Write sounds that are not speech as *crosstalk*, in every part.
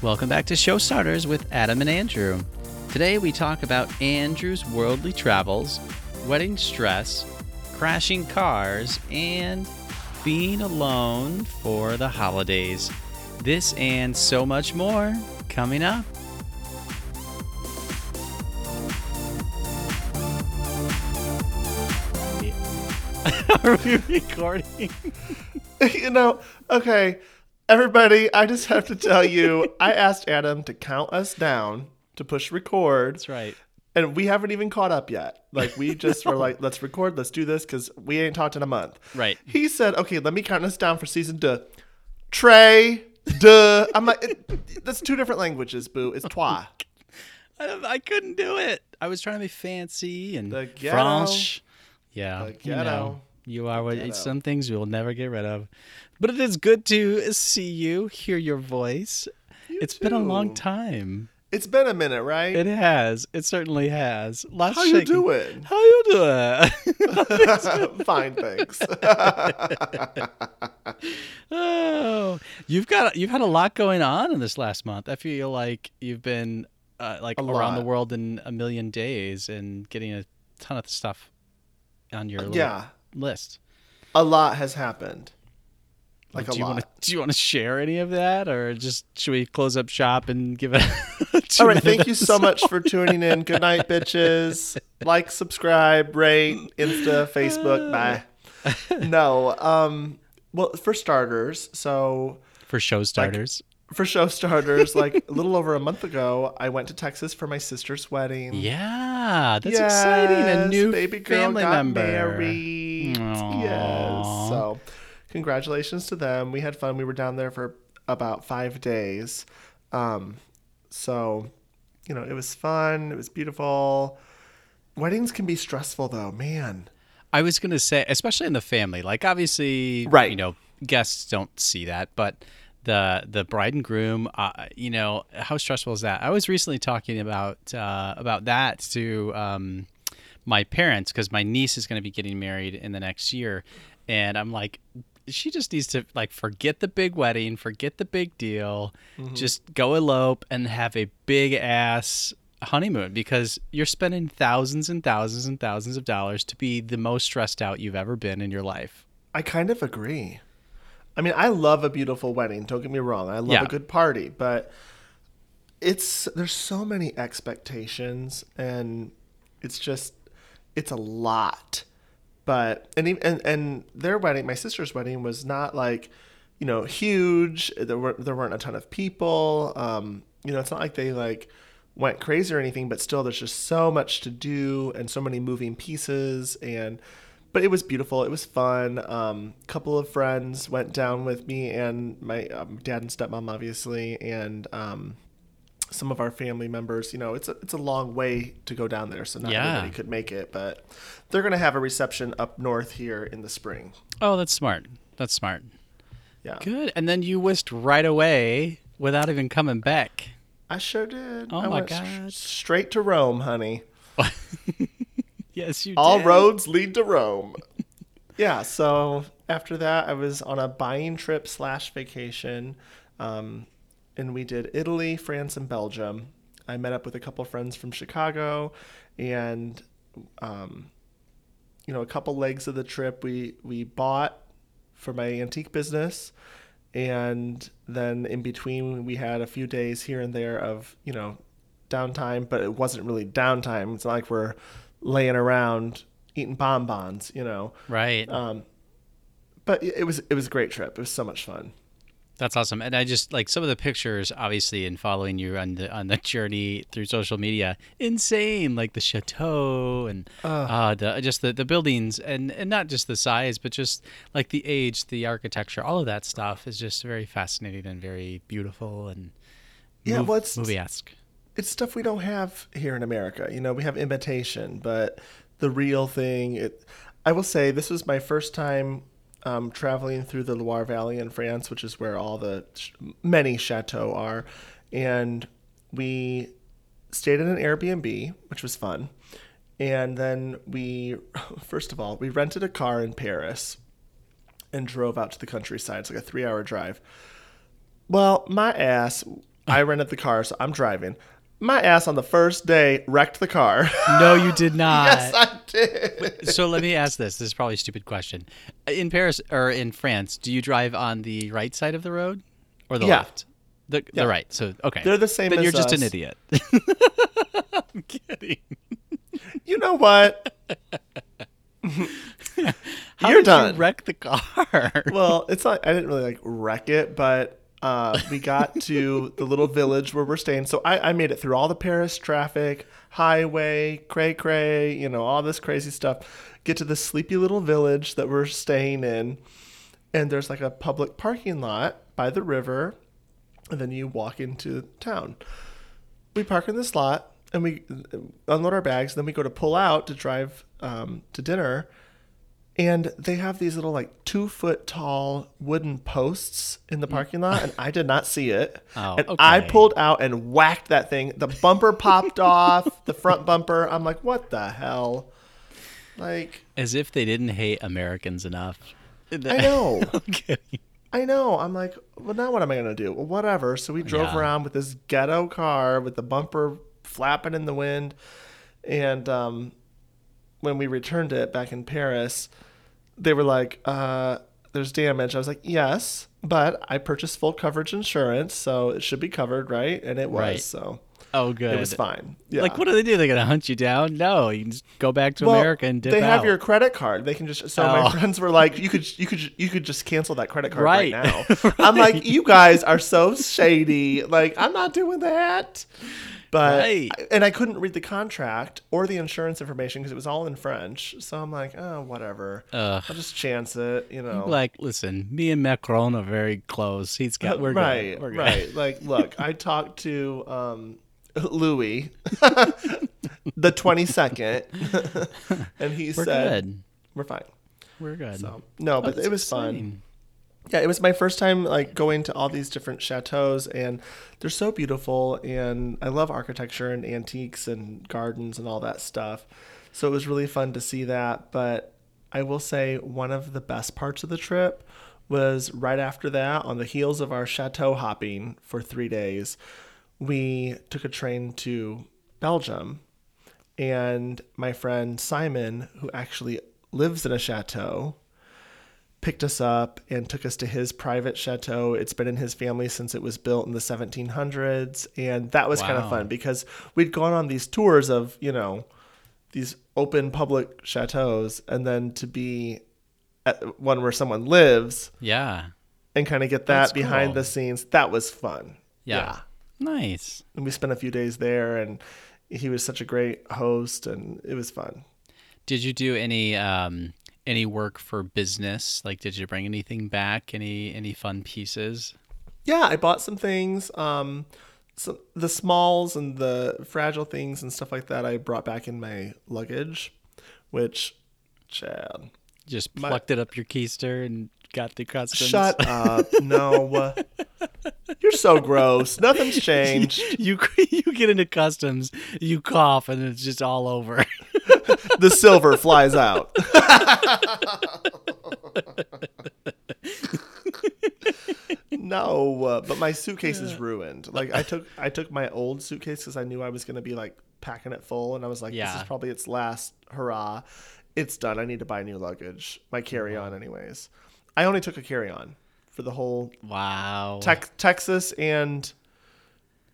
Welcome back to Show Starters with Adam and Andrew. Today we talk about Andrew's worldly travels, wedding stress, crashing cars, and being alone for the holidays. This and so much more coming up. *laughs* Are we recording? *laughs* you know, okay, everybody, I just have to tell you, I asked Adam to count us down to push record. That's right. And we haven't even caught up yet. Like, we *laughs* just were like, let's record, let's do this, because we ain't talked in a month. Right. He said, okay, let me count us down for season two. Trey, duh. I'm like, it, that's two different languages, boo. It's trois. *laughs* I, I couldn't do it. I was trying to be fancy and. French. Yeah, you know, you are what some things we will never get rid of. But it is good to see you, hear your voice. It's been a long time. It's been a minute, right? It has. It certainly has. Lots How you shaking- doing? How you doing? *laughs* Fine, thanks. *laughs* oh, you've got you've had a lot going on in this last month. I feel like you've been uh, like A around the world in a million days and getting a ton of stuff on your yeah, list. a lot has happened. Like do a you lot. want to do you want to share any of that, or just should we close up shop and give it? *laughs* All right, thank you so much for tuning in. Good night, bitches. Like, subscribe, rate, Insta, Facebook. *laughs* Bye. No, um, well, for starters, so for show starters. for show starters, like a little over a month ago, I went to Texas for my sister's wedding. yeah, that's exciting. A new baby girl family got member. married. Aw. Yes. So, congratulations to them. We had fun. We were down there for about five days. Um, so, you know, it was fun. It was beautiful. Weddings can be stressful, though, man. I was gonna say, especially in the family. Like obviously, Right. You know, guests don't see that, but the the bride and groom, uh, you know, how stressful is that? I was recently talking about uh, about that to um, my parents because my niece is going to be getting married in the next year, and I'm like. She just needs to like forget the big wedding, forget the big deal, mm-hmm. just go elope and have a big ass honeymoon because you're spending thousands and thousands and thousands of dollars to be the most stressed out you've ever been in your life. I kind of agree. I mean, I love a beautiful wedding. Don't get me wrong. I love Yeah. a good party, but it's there's so many expectations, and it's just it's a lot. But and and and their wedding, my sister's wedding, was not like you know huge. There were there weren't a ton of people. Um, you know, it's not like they like went crazy or anything, but still, there's just so much to do and so many moving pieces and but it was beautiful. It was fun. Um, couple of friends went down with me and my um, dad and stepmom, obviously, and um, some of our family members. You know, it's a it's a long way to go down there, so not Yeah. everybody could make it. But they're gonna have a reception up north here in the spring. Oh, that's smart. That's smart. Yeah, Good. And then you whisked right away without even coming back. I sure did. Oh I my God. straight to Rome, honey. *laughs* Yes, you All did. roads lead to Rome. yeah. So after that, I was on a buying trip slash vacation, um, and we did Italy, France, and Belgium. I met up with a couple friends from Chicago, and um, you know, a couple legs of the trip we we bought for my antique business, and then in between we had a few days here and there of you know downtime, but it wasn't really downtime. It's not like we're laying around eating bonbons, you know. Right. Um, but it was it was a great trip. It was so much fun. That's awesome. And I just like some of the pictures, obviously, in following you on the on the journey through social media, insane. Like the chateau and uh, the just the, the buildings and and not just the size, but just like the age, the architecture, all of that stuff is just very fascinating and very beautiful and Yeah, mov- well, it's- movie esque. It's stuff we don't have here in America. You know, we have imitation, but the real thing. It, I will say this was my first time um, traveling through the Loire Valley in France, which is where all the sh- many chateaux are, and we stayed in an Airbnb, which was fun. And then we, *laughs* first of all, we rented a car in Paris and drove out to the countryside. It's like a three hour drive. Well, my ass, I rented the car, so I'm driving. My ass on the first day wrecked the car. No, you did *laughs* not. yes, I did. so let me ask this. This is probably a stupid question. In Paris or in France, do you drive on the right side of the road or the Yeah. left? The, Yeah. the right. So okay. They're the same Then you're just an idiot. *laughs* I'm kidding. You know what? *laughs* How You're did done. You wreck the car. well, it's not. I didn't really like wreck it, but uh, we got to *laughs* the little village where we're staying. So I, I made it through all the Paris traffic, highway, cray cray, you know, all this crazy stuff. Get to this sleepy little village that we're staying in, and there's like a public parking lot by the river, and then you walk into town. We park in this lot and we unload our bags. Then we go to pull out to drive um, to dinner and they have these little like two foot tall wooden posts in the parking lot and i did not see it. Oh, and i pulled out and whacked that thing. The bumper popped off *laughs* the front bumper. I'm like what the hell? Like As if they didn't hate Americans enough. i know. *laughs* I'm i know. I'm like well now what am i gonna do? Well whatever. So we drove Yeah. around with this ghetto car with the bumper flapping in the wind. And um when we returned it back in paris they were like, uh, there's damage. I was like, yes, but I purchased full coverage insurance, so it should be covered, right? And it was, Right. so Oh, good. it was fine. Yeah. Like, what do they do? They're gonna hunt you down? No, you can just go back to Well, America and dip they have out. your credit card. They can just. So Oh. my friends were like, "You could, you could, you could just cancel that credit card right, Right. now." *laughs* I'm like, "You guys are so shady. Like, I'm not doing that." But Right. and I couldn't read the contract or the insurance information because it was all in French. So I'm like, "Oh, whatever. Ugh. I'll just chance it." You know. Like, listen, me and Macron are very close. He's got we're right, good. We're good. right. Like, *laughs* look, I talked to um, *laughs* Louis, *laughs* the twenty second, and he We're said good. we're fine. We're good. So no, but That's it was fun. Yeah, it was my first time like going to all these different chateaus, and they're so beautiful. And I love architecture and antiques and gardens and all that stuff. So it was really fun to see that. But I will say one of the best parts of the trip was right after that, on the heels of our chateau hopping for three days, we took a train to Belgium. And my friend Simon, who actually lives in a chateau, picked us up and took us to his private chateau. It's been in his family since it was built in the 1700s. And that was kind of fun because we'd gone on these tours of, you know, these open public chateaus and then to be at one where someone lives Yeah. and kind of get that That's behind cool. the scenes, that was fun. Yeah. Nice. And we spent a few days there and he was such a great host and it was fun. Did you do any um any work for business? Like, did you bring anything back? Any any fun pieces? Yeah, I bought some things. Um, so the smalls and the fragile things and stuff like that I brought back in my luggage, which, Chad, Just My- plucked it up your keister and got the customs. shut up. no, *laughs* you're so gross. Nothing's *laughs* changed. you you get into customs, you cough, and it's just all over. *laughs* The silver flies out. *laughs* no, uh, but my suitcase is ruined. Like I took I took my old suitcase because I knew I was gonna be like packing it full, and I was like, this is probably its last hurrah. It's done. I need to buy new luggage. My carry on, anyways. I only took a carry on for the whole wow, Tex Texas and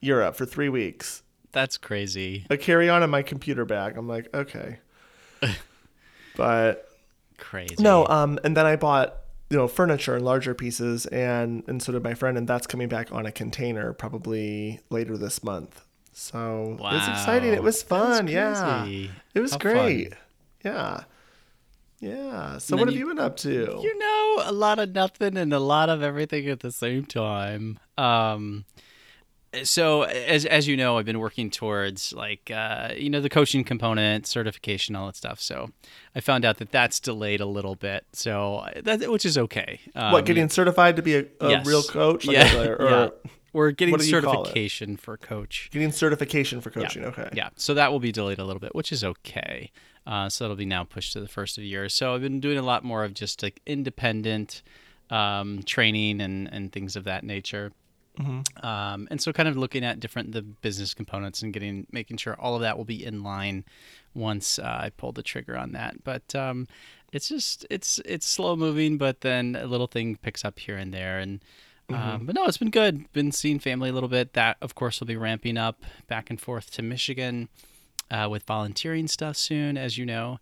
Europe for three weeks. That's crazy, A carry on in my computer bag. I'm like, okay. *laughs* but crazy. no, um, and then I bought you know furniture and larger pieces, and and so did my friend, and that's coming back on a container probably later this month. So it was exciting. It was fun. Yeah, it was How fun. great. Yeah, yeah. So what have you- you been up to? You know, a lot of nothing and a lot of everything at the same time. Um, so as as you know, I've been working towards like uh, you know the coaching component, certification, all that stuff. So I found out that that's delayed a little bit. So that which is okay. Um, what getting certified to be a, a yes. real coach? Like, yeah, or, *laughs* or yeah. We're getting what do you call it? certification for coach. getting certification for coaching. Okay. Yeah, so that will be delayed a little bit, which is okay. Uh, so that'll be now pushed to the first of the year. So I've been doing a lot more of just like independent um, training and, and things of that nature. Um, and so kind of looking at different the business components and getting making sure all of that will be in line once uh, I pull the trigger on that. But um, it's just it's it's slow moving, but then a little thing picks up here and there and. Um, but no, it's been good. Been seeing family a little bit. That, of course, will be ramping up back and forth to Michigan uh, with volunteering stuff soon, as you know.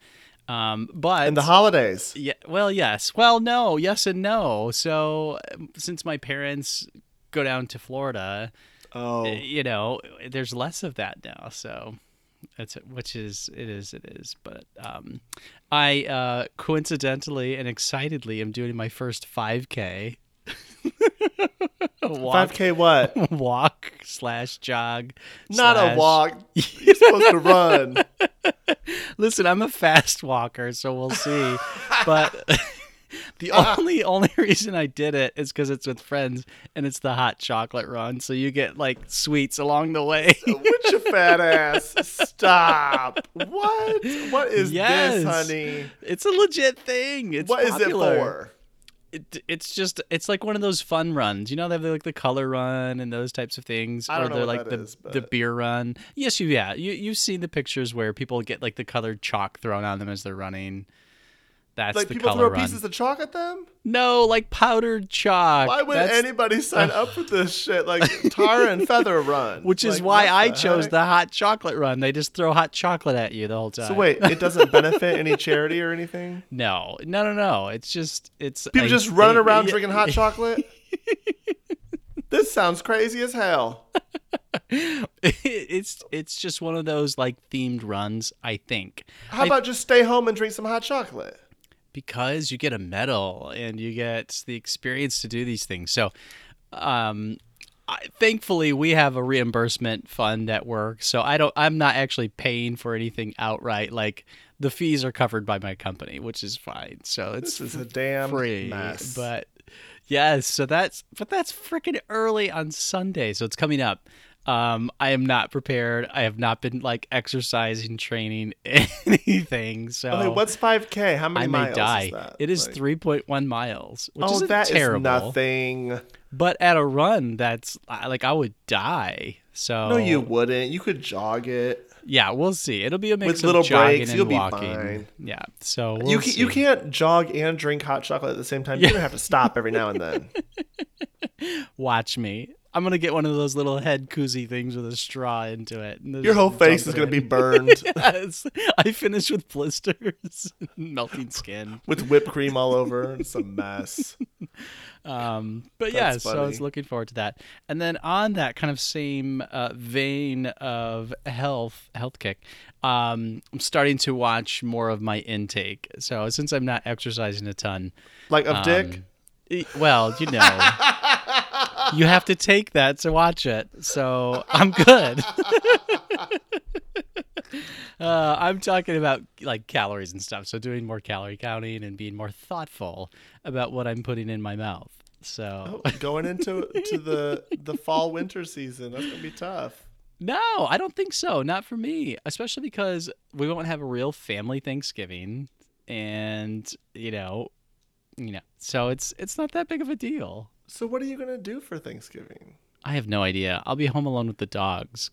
Um, but In the holidays. yeah, well, yes. Well, no, yes and no. So, um, since my parents go down to Florida, Oh. you know, there's less of that now. So, that's which is it is it is. But um, I uh, coincidentally and excitedly am doing my first 5K. *laughs* walk, 5K what? *laughs* walk slash jog. Not a walk. *laughs* You're supposed to run. Listen, I'm a fast walker, so we'll see. but *laughs* the ah. only only *laughs* reason I did it is because it's with friends and it's the hot chocolate run. So you get like sweets along the way. *laughs* With your fat ass. Stop. What? What is Yes. this, honey? it's a legit thing. It's What is popular. it for? It, it's just it's like one of those fun runs. You know, they have like the color run and those types of things, or know the what like the is, the beer run. Yes, you yeah you you've seen the pictures where people get like the colored chalk thrown on them as they're running. That's Like the people color throw run. pieces of chalk at them? No, like powdered chalk. Why would That's- anybody sign up for this shit? Like tar and feather *laughs* run. Which is Like, why I the chose heck? the hot chocolate run. They just throw hot chocolate at you the whole time. So wait, it *laughs* doesn't benefit any charity or anything? No, no, no, no. It's just it's People I just running think- around yeah, drinking hot chocolate? *laughs* this sounds crazy as hell. it's it's just one of those like themed runs. I think How I- about just stay home and drink some hot chocolate? Because you get a medal and you get the experience to do these things. So, um, I, thankfully we have a reimbursement fund at work, so I don't. I'm not actually paying for anything outright. Like the fees are covered by my company, which is fine. So it's This is a damn free. mess. But yes, so that's but that's freaking early on Sunday, so it's coming up. Um, I am not prepared. I have not been like exercising, training, *laughs* anything. So Okay, what's 5K? How many I may miles die. is that? It is Like- 3.1 miles, which Oh, that is terrible. nothing. But at a run, that's like I would die. So No, you wouldn't. You could jog it. Yeah, we'll see. It'll be a mix With of little jogging breaks, and you'll be fine. Yeah, so we'll you can, you can't jog and drink hot chocolate at the same time. You're gonna have to stop every now and then. *laughs* watch me. I'm gonna get one of those little head koozie things with a straw into it. Your whole face is gonna be *laughs* burned yes, I finished with blisters, *laughs* melting skin. with whipped cream all over. It's a mess. *laughs* Um, but yeah, That's so I was looking forward to that. And then on that kind of same uh, vein of health, health kick, um, I'm starting to watch more of my intake. So since I'm not exercising a ton, Like of dick. um, e- well, you know, you have to take that to watch it. So I'm good. *laughs* Uh, I'm talking about like calories and stuff. So doing more calorie counting and being more thoughtful about what I'm putting in my mouth. So Oh, going into *laughs* to the the fall winter season. That's gonna be tough. no, I don't think so. Not for me, especially because we won't have a real family Thanksgiving, and you know, you know, so it's it's not that big of a deal. So what are you gonna do for Thanksgiving? I have no idea. I'll be home alone with the dogs,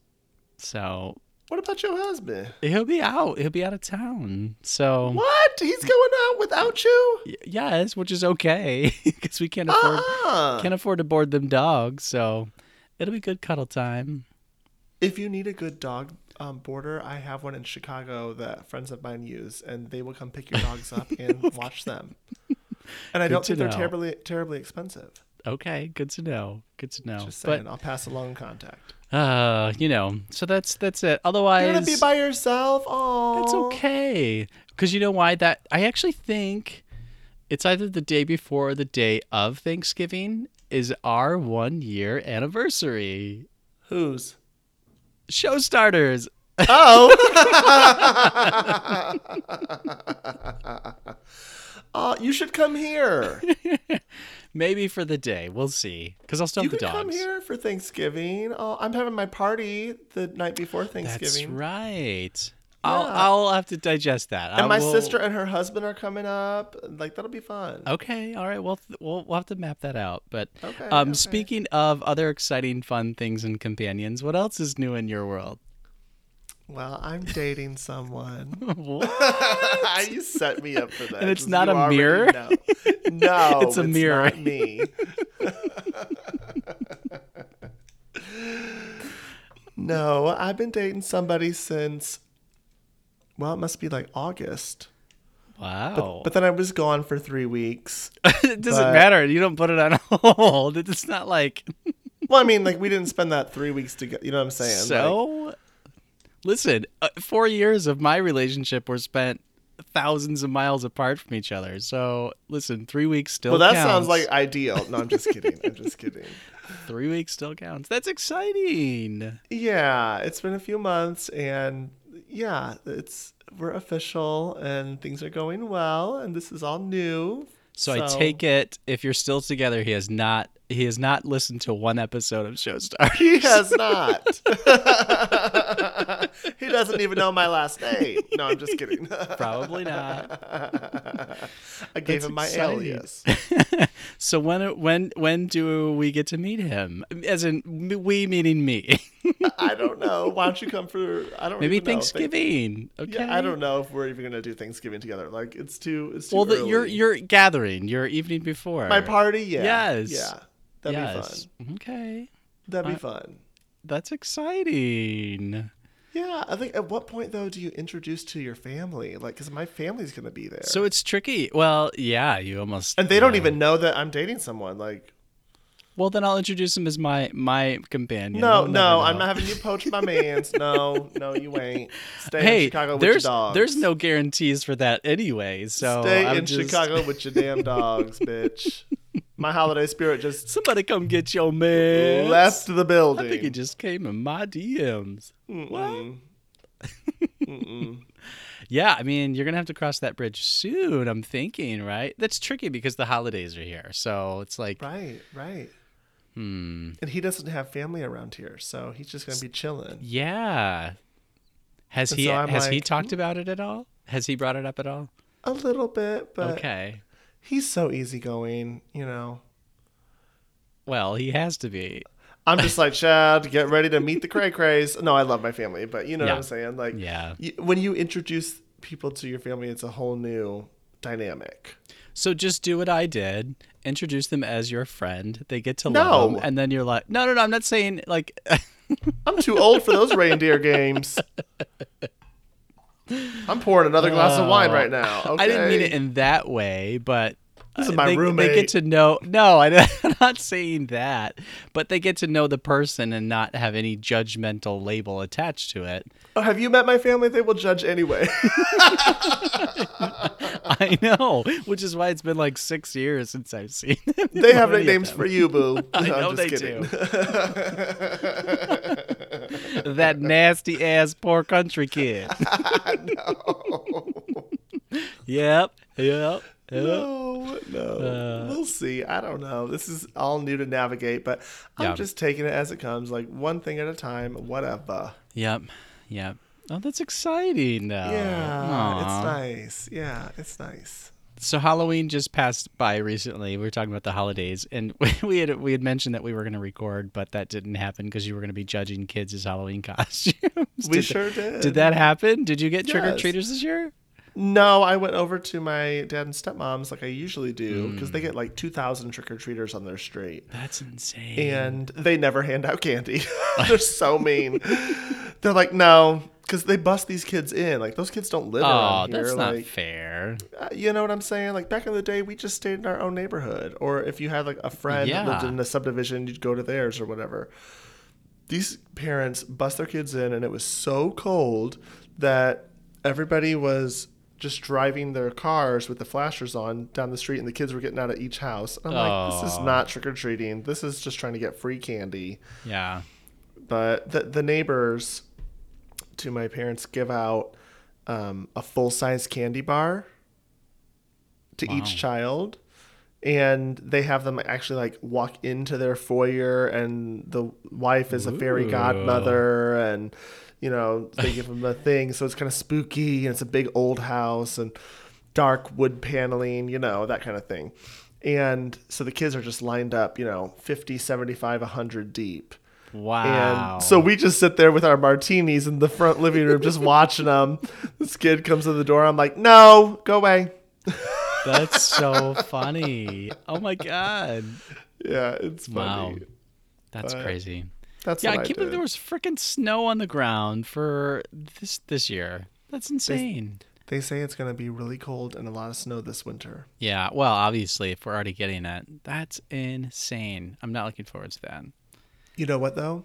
so What about your husband? he'll be out. He'll be out of town. So What? He's going out without you? y- yes, which is okay *laughs* because we can't afford Ah. can't afford to board them dogs. So it'll be good cuddle time. If you need a good dog um, border, I have one in Chicago that friends of mine use, and they will come pick your dogs up *laughs* and watch them. And I Good don't to think they're know. terribly terribly expensive. Okay, good to know. Good to know. Just but saying, I'll pass along contact. uh, you know, so that's that's it. Otherwise, you're gonna be by yourself. Oh, It's okay. Because you know why? That I actually think it's either the day before or the day of Thanksgiving is our one year anniversary. Whose? Show starters. Oh. *laughs* *laughs* oh, you should come here. *laughs* Maybe for the day. We'll see. Because I'll still You have the come here for Thanksgiving. Oh, I'm having my party the night before Thanksgiving. That's right. I'll I'll have to digest that. I And my will- sister and her husband are coming up. Like that'll be fun. Okay, all right. Well, th- we'll we'll have to map that out. But Okay, um, okay. speaking of other exciting, fun things and companions, what else is new in your world? Well, I'm dating someone. *laughs* What? *laughs* you set me up for that. And it's not a mirror? know. No, *laughs* It's a mirror. Not me. no, I've been dating somebody since. Well, it must be like August. wow. But then I was gone for three weeks. it doesn't but- matter. You don't put it on hold. It's not like Well, I mean, like we didn't spend that three weeks together. You know what I'm saying? Like, so. Listen, uh, four years of my relationship were spent thousands of miles apart from each other. So listen, three weeks still. well, that counts. sounds like ideal. No, I'm just *laughs* kidding. I'm just kidding. three weeks still counts. That's exciting. Yeah, it's been a few months, and yeah, it's we're official, and things are going well, and this is all new. So, I take it if you're still together, he has not he has not listened to one episode of Showstar. He has not. *laughs* he doesn't even know my last name. No, I'm just kidding. *laughs* Probably not. *laughs* I gave That's him my exciting. alias. *laughs* So when when when do we get to meet him? As in we meaning me? I don't know. Why don't you come for? I don't Maybe. Thanksgiving. Okay. Yeah, I don't know if we're even gonna do Thanksgiving together. Like it's too. It's too Well, the, your your gathering, your evening before. my party. Yeah. Yes. Yeah. That'd be yes. fun. Okay. That'd be I- fun. That's exciting. Yeah, I think at what point though do you introduce to your family? Like, because my family's gonna be there, So it's tricky. Well, yeah, you almost and they don't even know that I'm dating someone. Like, Well, then I'll introduce him as my my companion. no, They'll no, I'm not having you poach my man's. *laughs* No, no, you ain't. Stay in Hey, Chicago with your there's dogs. there's no guarantees for that anyway. So Stay I'm in just- Chicago with your damn *laughs* dogs, bitch. My holiday spirit just Somebody come get your man. left the building. I think he just came in my DMs. Mm-mm. Mm-mm. *laughs* Yeah, I mean, you're gonna have to cross that bridge soon. I'm thinking, right? That's tricky because the holidays are here, so it's like, Right, right. hmm, And he doesn't have family around here, so he's just gonna be chilling. yeah. Has And he so has he talked about it at all? Has he brought it up at all? A little bit, but okay. He's so easygoing, you know. Well, he has to be. I'm just like, Chad, get ready to meet the cray crays. No, I love my family, but you know Yeah. what I'm saying? Like, Yeah. you, when you introduce people to your family, it's a whole new dynamic. So just do what I did. Introduce them as your friend. They get to No. love them, and then you're like, no, no, no. I'm not saying like. *laughs* I'm too old for those reindeer games. I'm pouring another glass of wine right now. Okay. I didn't mean it in that way, but This is uh, my they, They get to know. No, *laughs* I'm not saying that, but they get to know the person and not have any judgmental label attached to it. Oh, have you met my family? They will judge anyway. *laughs* *laughs* *laughs* I know, which is why it's been like six years since I've seen them. *laughs* they have nicknames for you, boo. *laughs* I No, I'm know just they kidding. that nasty ass poor country kid. Yep, yep, yep. No, no. Uh, we'll see. I don't know. This is all new to navigate, but I'm Yeah. just taking it as it comes, like one thing at a time, whatever. Yep, yep. Oh, that's exciting, though. Yeah, Aw. it's nice. Yeah, it's nice. So Halloween just passed by recently. We were talking about the holidays, and *laughs* we had we had mentioned that we were going to record, but that didn't happen because you were going to be judging kids as Halloween *laughs* costumes. We did, sure did. Did that happen? Did you get trick or treaters this year? No, I went over to my dad and stepmom's like I usually do because Hmm. they get like 2,000 trick or treaters on their street. That's insane. And they never hand out candy. *laughs* They're so mean. They're like, no, because they bust these kids in. Like, those kids don't live oh, around here. that's not like, fair. Uh, you know what I'm saying? Like back in the day, we just stayed in our own neighborhood, or if you had like a friend that lived in a subdivision, you'd go to theirs or whatever. These parents bust their kids in, and it was so cold that everybody was just driving their cars with the flashers on down the street, and the kids were getting out of each house. I'm like, this is Oh. not trick or treating. This is just trying to get free candy. Yeah. But the the neighbors to my parents give out um, a full size candy bar to Wow. each child, and they have them actually like walk into their foyer, and the wife is a fairy godmother, and you know, they give them a *laughs* thing. So it's kind of spooky and it's a big old house and dark wood paneling, you know, that kind of thing. And so the kids are just lined up, you know, 50, 75, 100 deep. Wow. And so we just sit there with our martinis in the front living room, just watching *laughs* them. This kid comes to the door. I'm like, no, go away. That's so *laughs* funny. Oh my god. Yeah, it's funny. Wow. That's But crazy. That's Yeah, I I can't believe there was freaking snow on the ground for this this year. That's insane. They say it's going to be really cold and a lot of snow this winter. Yeah, well, obviously, if we're already getting that, that's insane. I'm not looking forward to that. You know what though?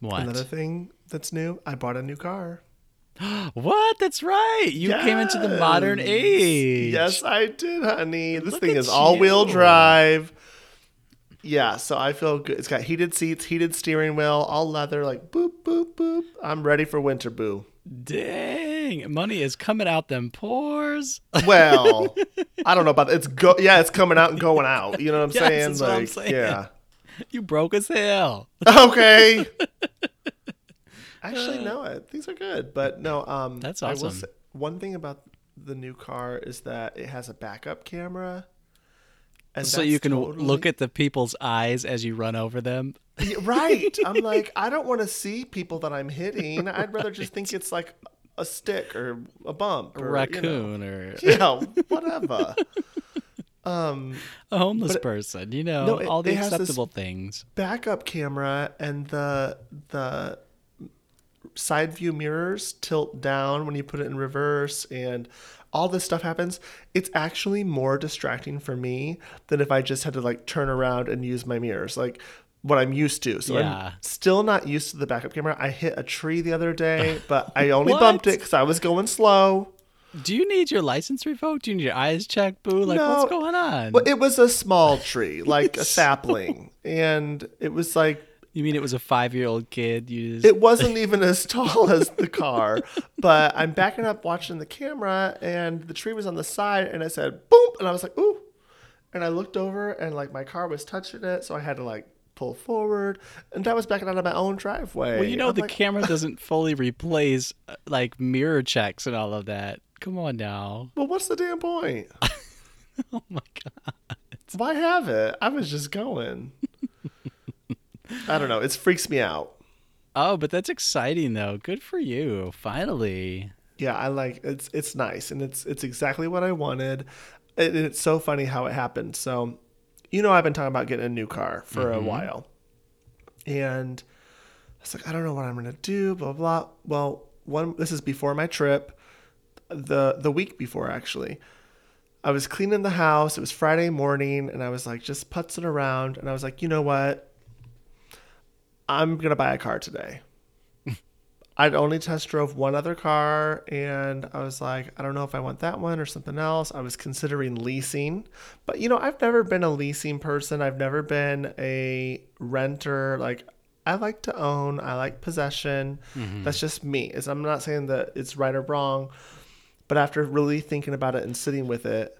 What? Another thing that's new, I bought a new car. *gasps* what? That's right. You came into the modern age. Yes, I did, honey. This Look thing is all-wheel drive. Yeah, so I feel good. It's got heated seats, heated steering wheel, all leather, like boop boop boop. I'm ready for winter, boo. Dang, money is coming out them pores. *laughs* Well, I don't know about it's go. Yeah, it's coming out and going out. You know what I'm Yes, saying? what I'm like, saying. yeah. *laughs* you broke as hell. Okay. *laughs* Actually, no, I- things are good, but no. Um, That's I will awesome. say- one thing about the new car is that it has a backup camera. And so you can totally- look at the people's eyes as you run over them. Yeah, right. *laughs* I'm like, I don't want to see people that I'm hitting. I'd rather just think it's like a stick or a bump, or A or, raccoon or You know, yeah, whatever. Um, a homeless person, you know, No, it- all the it has this- acceptable things. backup camera and the the side view mirrors tilt down when you put it in reverse and all this stuff happens. It's actually more distracting for me than if i just had to like turn around and use my mirrors like what i'm used to. So Yeah. i'm still not used to the backup camera. I hit a tree the other day but i *laughs* only bumped it because i was going slow Do you need your license revoked? Do you need your eyes checked, boo? Like, No. what's going on? but it was a small tree *laughs* like a sapling and it was like you mean it was a five year old kid? You just, It wasn't even as tall as the car, but I'm backing up watching the camera and the tree was on the side and I said boom and I was like ooh and I looked over and like my car was touching it so I had to like pull forward and that was backing out of my own driveway. well, you know, I'm the like, camera doesn't fully replace uh, like mirror checks and all of that. Come on now. Well, what's the damn point? *laughs* Oh my god. Why have it? I was just going. I don't know. It freaks me out. Oh, but that's exciting though. Good for you. Finally. Yeah, I like it's it's nice and it's it's exactly what I wanted. And it's so funny how it happened. So, you know, I've been talking about getting a new car for a mm-hmm. while, and I was like, I don't know what I'm gonna do. Blah blah. blah. Well, one this is before my trip, the the week before actually. I was cleaning the house. It was Friday morning, and I was like just putzing around, and I was like, you know what? I'm gonna buy a car today. *laughs* I'd only test drove one other car and I was like, I don't know if I want that one or something else. I was considering leasing. But you know, I've never been a leasing person. I've never been a renter. Like I like to own, I like possession. Mm-hmm. That's just me. I'm not saying that it's right or wrong, but after really thinking about it and sitting with it,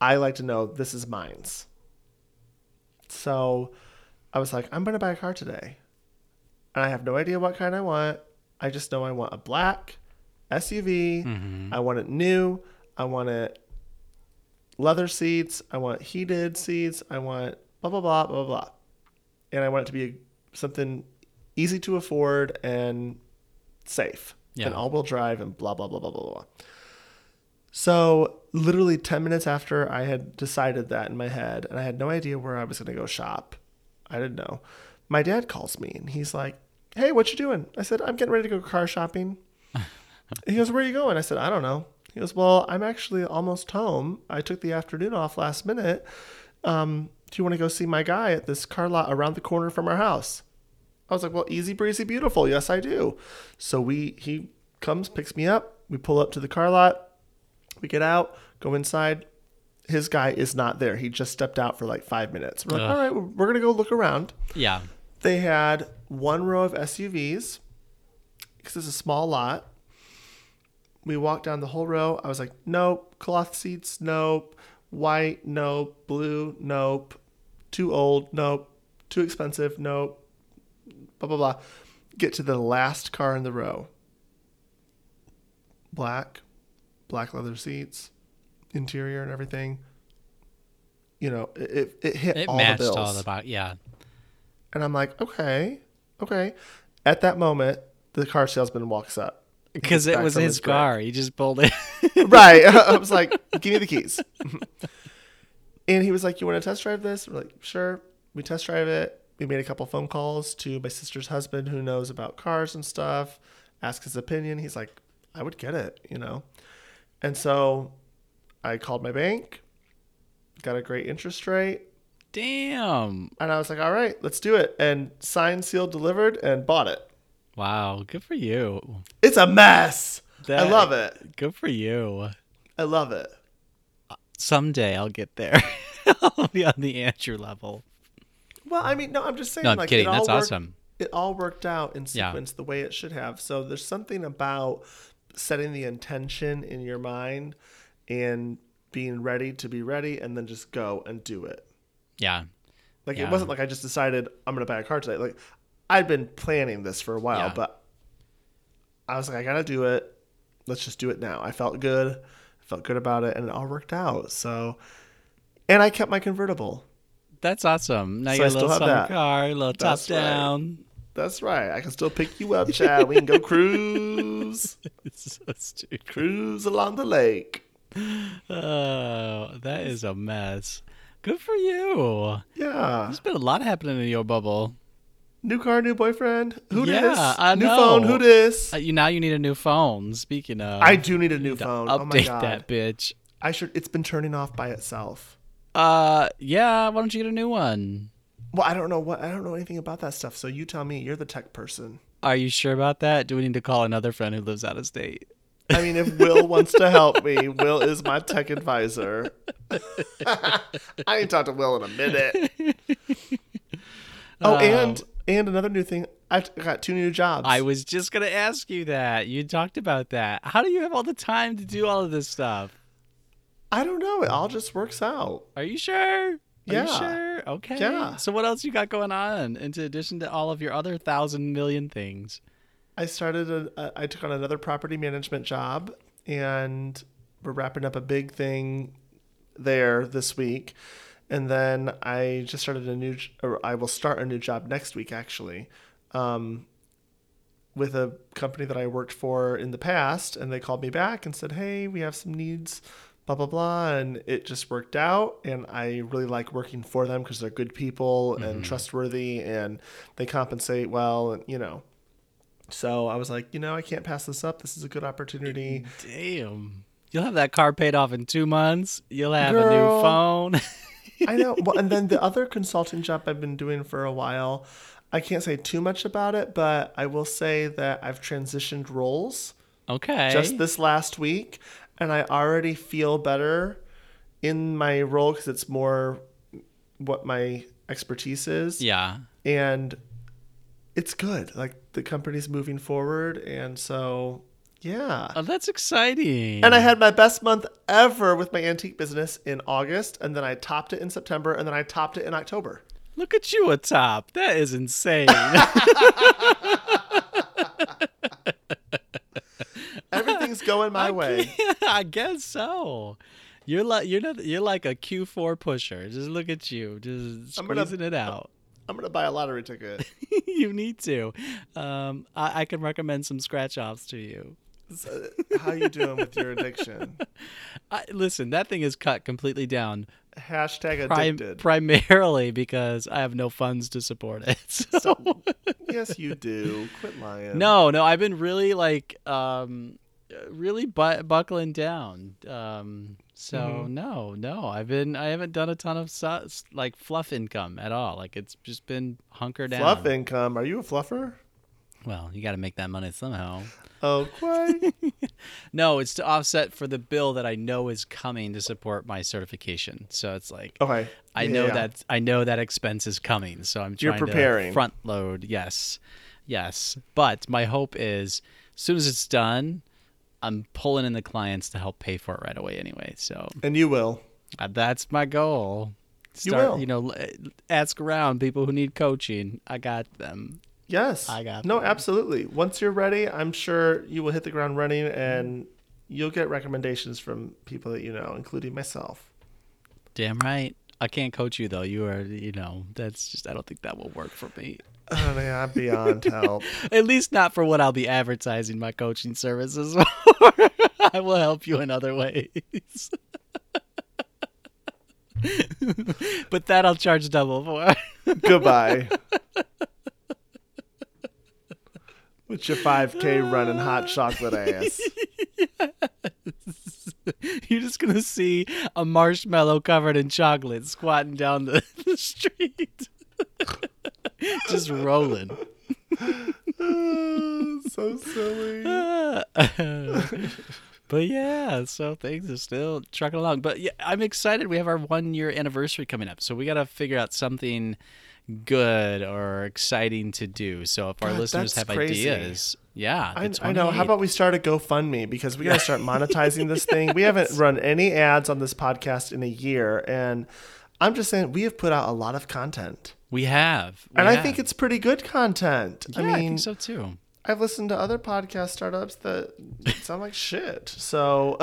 I like to know this is mine's. So I was like, I'm gonna buy a car today. And I have no idea what kind I want. I just know I want a black SUV. Mm-hmm. I want it new. I want it leather seats. I want heated seats. I want blah blah blah blah blah. And I want it to be something easy to afford and safe Yeah. and all-wheel drive and blah blah blah blah blah blah. So literally 10 minutes after I had decided that in my head and I had no idea where I was going to go shop. I didn't know. My dad calls me and he's like, "Hey, what you doing?" I said, "I'm getting ready to go car shopping." *laughs* he goes, "Where are you going?" I said, "I don't know." He goes, "Well, I'm actually almost home. I took the afternoon off last minute. Um, do you want to go see my guy at this car lot around the corner from our house?" I was like, "Well, easy breezy, beautiful. Yes, I do." So we he comes, picks me up. We pull up to the car lot. We get out, go inside. His guy is not there. He just stepped out for like five minutes. We're like, Ugh. all right, we're gonna go look around. Yeah. They had one row of SUVs because it's a small lot. We walked down the whole row. I was like, nope. Cloth seats, nope. White, nope. Blue, nope. Too old, nope. Too expensive, nope. Blah, blah, blah. get to the last car in the row. Black, black leather seats, interior and everything. You know, it it, it hit It all matched the bills. all the box. Yeah. And I'm like, okay, okay. At that moment, the car salesman walks up. Because it was his car. He just pulled it. *laughs* right. *laughs* I was like, give me the keys. *laughs* and he was like, you want to test drive this? We're like, sure. We test drive it. We made a couple phone calls to my sister's husband who knows about cars and stuff, ask his opinion. He's like, I would get it, you know? And so I called my bank, got a great interest rate. Damn. And I was like, all right, let's do it. And signed, sealed, delivered, and bought it. Wow. Good for you. It's a mess. I love it. Good for you. I love it. Someday I'll get there. *laughs* I'll be on the Andrew level. Well, I mean, no, I'm just saying. No, I'm like, kidding. It That's worked, awesome. It all worked out in Yeah. sequence the way it should have. So there's something about setting the intention in your mind and being ready to be ready, and then just go and do it. Yeah. Like Yeah. it wasn't like I just decided I'm going to buy a car today. Like I'd been planning this for a while, Yeah. but I was like, I got to do it. Let's just do it now. I felt good. I felt good about it, and it all worked out. So, and I kept my convertible. That's awesome. Now So you got a still little have summer that. car, a little top That's right. down. That's right. I can still pick you up, Chad. We can go cruise, *laughs* It's so stupid. cruise along the lake. Oh, that is a mess. Good for you. Yeah. There's been a lot happening in your bubble. New car, new boyfriend. Who Yeah, dis? I New know. phone. Who dis? Uh, you now you need a new phone. Speaking of, I do need a new phone. Oh my Update god. that bitch. I should. It's been turning off by itself. Uh, yeah. Why don't you get a new one? Well, I don't know what. I don't know anything about that stuff. So you tell me. You're the tech person. Are you sure about that? Do we need to call another friend who lives out of state? I mean, if Will *laughs* wants to help me, Will is my tech advisor. *laughs* I ain't talked to Will in a minute. Oh, Oh. and and another new thing. I've got two new jobs. I was just gonna ask you that. You talked about that. How do you have all the time to do all of this stuff? I don't know. It all just works out. Are you sure? Yeah. sure? Okay. Yeah. So what else you got going on in addition to all of your other thousand million things? I started. A, a, I took on another property management job, and we're wrapping up a big thing there this week. And then I just started a new, or I will start a new job next week actually, um, with a company that I worked for in the past. And they called me back and said, "Hey, we have some needs." Blah blah blah, and it just worked out. And I really like working for them because they're good people and mm-hmm. trustworthy, and they compensate well, and you know. So I was like, you know, I can't pass this up. This is a good opportunity. Damn. You'll have that car paid off in two months. You'll have a new phone. *laughs* I know. Well, and then the *laughs* other consulting job I've been doing for a while, I can't say too much about it, but I will say that I've transitioned roles okay. just this last week, and I already feel better in my role because it's more what my expertise is. yeah. And it's good. Like the company's moving forward, and so yeah. Oh, that's exciting. And I had my best month ever with my antique business in August, and then I topped it in September, and then I topped it in October. Look at you atop. That is insane. *laughs* *laughs* Everything's going my way. *laughs* I guess so. You're like you're not you're like a Q4 pusher. Just look at you, just I'm gonna- squeezing it out. I'm gonna buy a lottery ticket. *laughs* you need to. Um, I, I can recommend some scratch offs to you. So, how you doing with your addiction? *laughs* I, listen, that thing is cut completely down, Hashtag prim- addicted. primarily because I have no funds to support it. So. yes, you do. Quit lying. No, no, I've been really like um really bu- buckling down. Um so Mm-hmm. no, no, I've been I haven't done a ton of su- like fluff income at all. Like it's just been hunker down. Fluff income. Are you a fluffer? Well, you got to make that money somehow. Oh, quite. *laughs* No, it's to offset for the bill that I know is coming to support my certification. So it's like Okay. I know yeah. that I know that expense is coming, so I'm You're trying preparing. to front load. Yes, yes. But my hope is, as soon as it's done, I'm pulling in the clients to help pay for it right away. Anyway, so And you will. uh, that's my goal. You will. you know, ask around people who need coaching. I got them. Yes. I got them. No, that. absolutely. Once you're ready, I'm sure you will hit the ground running and you'll get recommendations from people that you know, including myself. Damn right. I can't coach you though. You are, you know, that's just. I don't think that will work for me. Oh, yeah, I'm beyond help. *laughs* At least not for what I'll be advertising my coaching services *laughs* for. I will help you in other ways. *laughs* but that I'll charge double for. Goodbye. With your 5K running hot chocolate ass. You're just gonna see a marshmallow covered in chocolate squatting down the, the street. Just rolling. *laughs* Ah, so silly. *laughs* but yeah, so things are still trucking along. But yeah, I'm excited. We have our one year anniversary coming up, so we got to figure out something good or exciting to do. So if our God, listeners have crazy. ideas, yeah, I, I know. How about we start a GoFundMe because we got to start *laughs* monetizing this thing. We haven't run any ads on this podcast in a year, and I'm just saying we have put out a lot of content, we have, we and I think it's pretty good content. Yeah, I I, mean, think so too. I've listened to other podcast startups that *laughs* sound like shit. So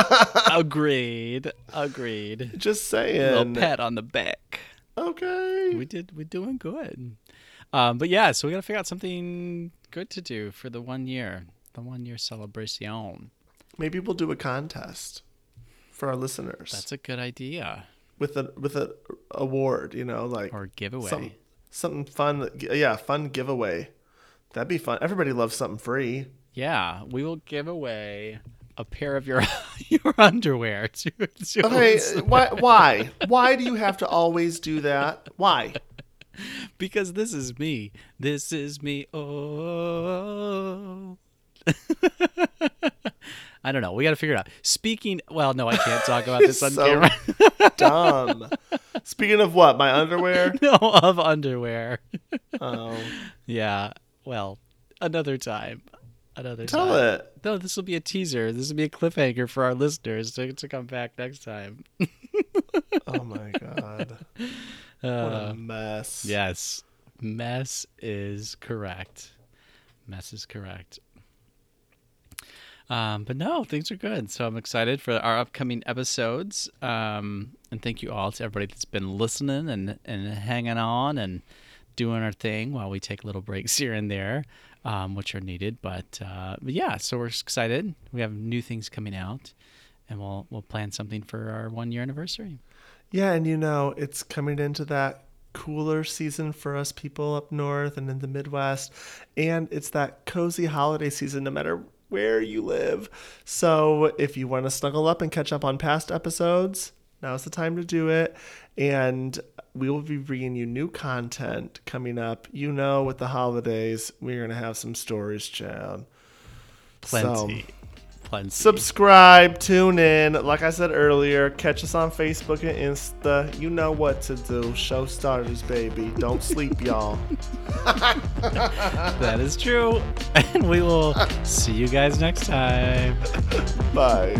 *laughs* Agreed. Agreed. just saying, little pat on the back. Okay. We did. We're doing good. Um, but yeah, so we got to figure out something good to do for the one year, the one year celebration. Maybe we'll do a contest for our listeners That's a good idea. with a with a award. You know, like Or giveaway. some, something fun. Yeah, fun giveaway. That'd be fun. Everybody loves something free. Yeah, we will give away a pair of your *laughs* your underwear to. to Okay, listeners. Uh, why? Why? *laughs* Why do you have to always do that? Why? because this is me. This is me. Oh. *laughs* I don't know. We got to figure it out. Speaking, well, no, I can't talk about *laughs* this on So- camera. *laughs* Dumb. Speaking of what, my underwear. *laughs* no, of underwear. Oh, Yeah. Well, another time. Another tell time. Tell it. No, this will be a teaser. This will be a cliffhanger for our listeners to, to come back next time. Oh my god. What Uh, a mess. yes. Mess is correct. Mess is correct. Um, but no, things are good. So I'm excited for our upcoming episodes. Um, and thank you all to everybody that's been listening and, and hanging on and doing our thing while we take little breaks *laughs* here and there, um, which are needed. But, uh, but yeah, so we're excited. We have new things coming out, and we'll we'll plan something for our one year anniversary. Yeah, and you know, it's coming into that cooler season for us people up north and in the Midwest. And it's that cozy holiday season no matter where you live. So if you want to snuggle up and catch up on past episodes, now's the time to do it. And we will be bringing you new content coming up. You know, with the holidays, we're going to have some stories, Chad. Plenty. So- Plenty. Subscribe, tune in. Like I said earlier, catch us on Facebook and Insta. You know what to do. Show starters, baby. Don't sleep, *laughs* y'all. That is true. *laughs* And we will *laughs* see you guys next time. Bye.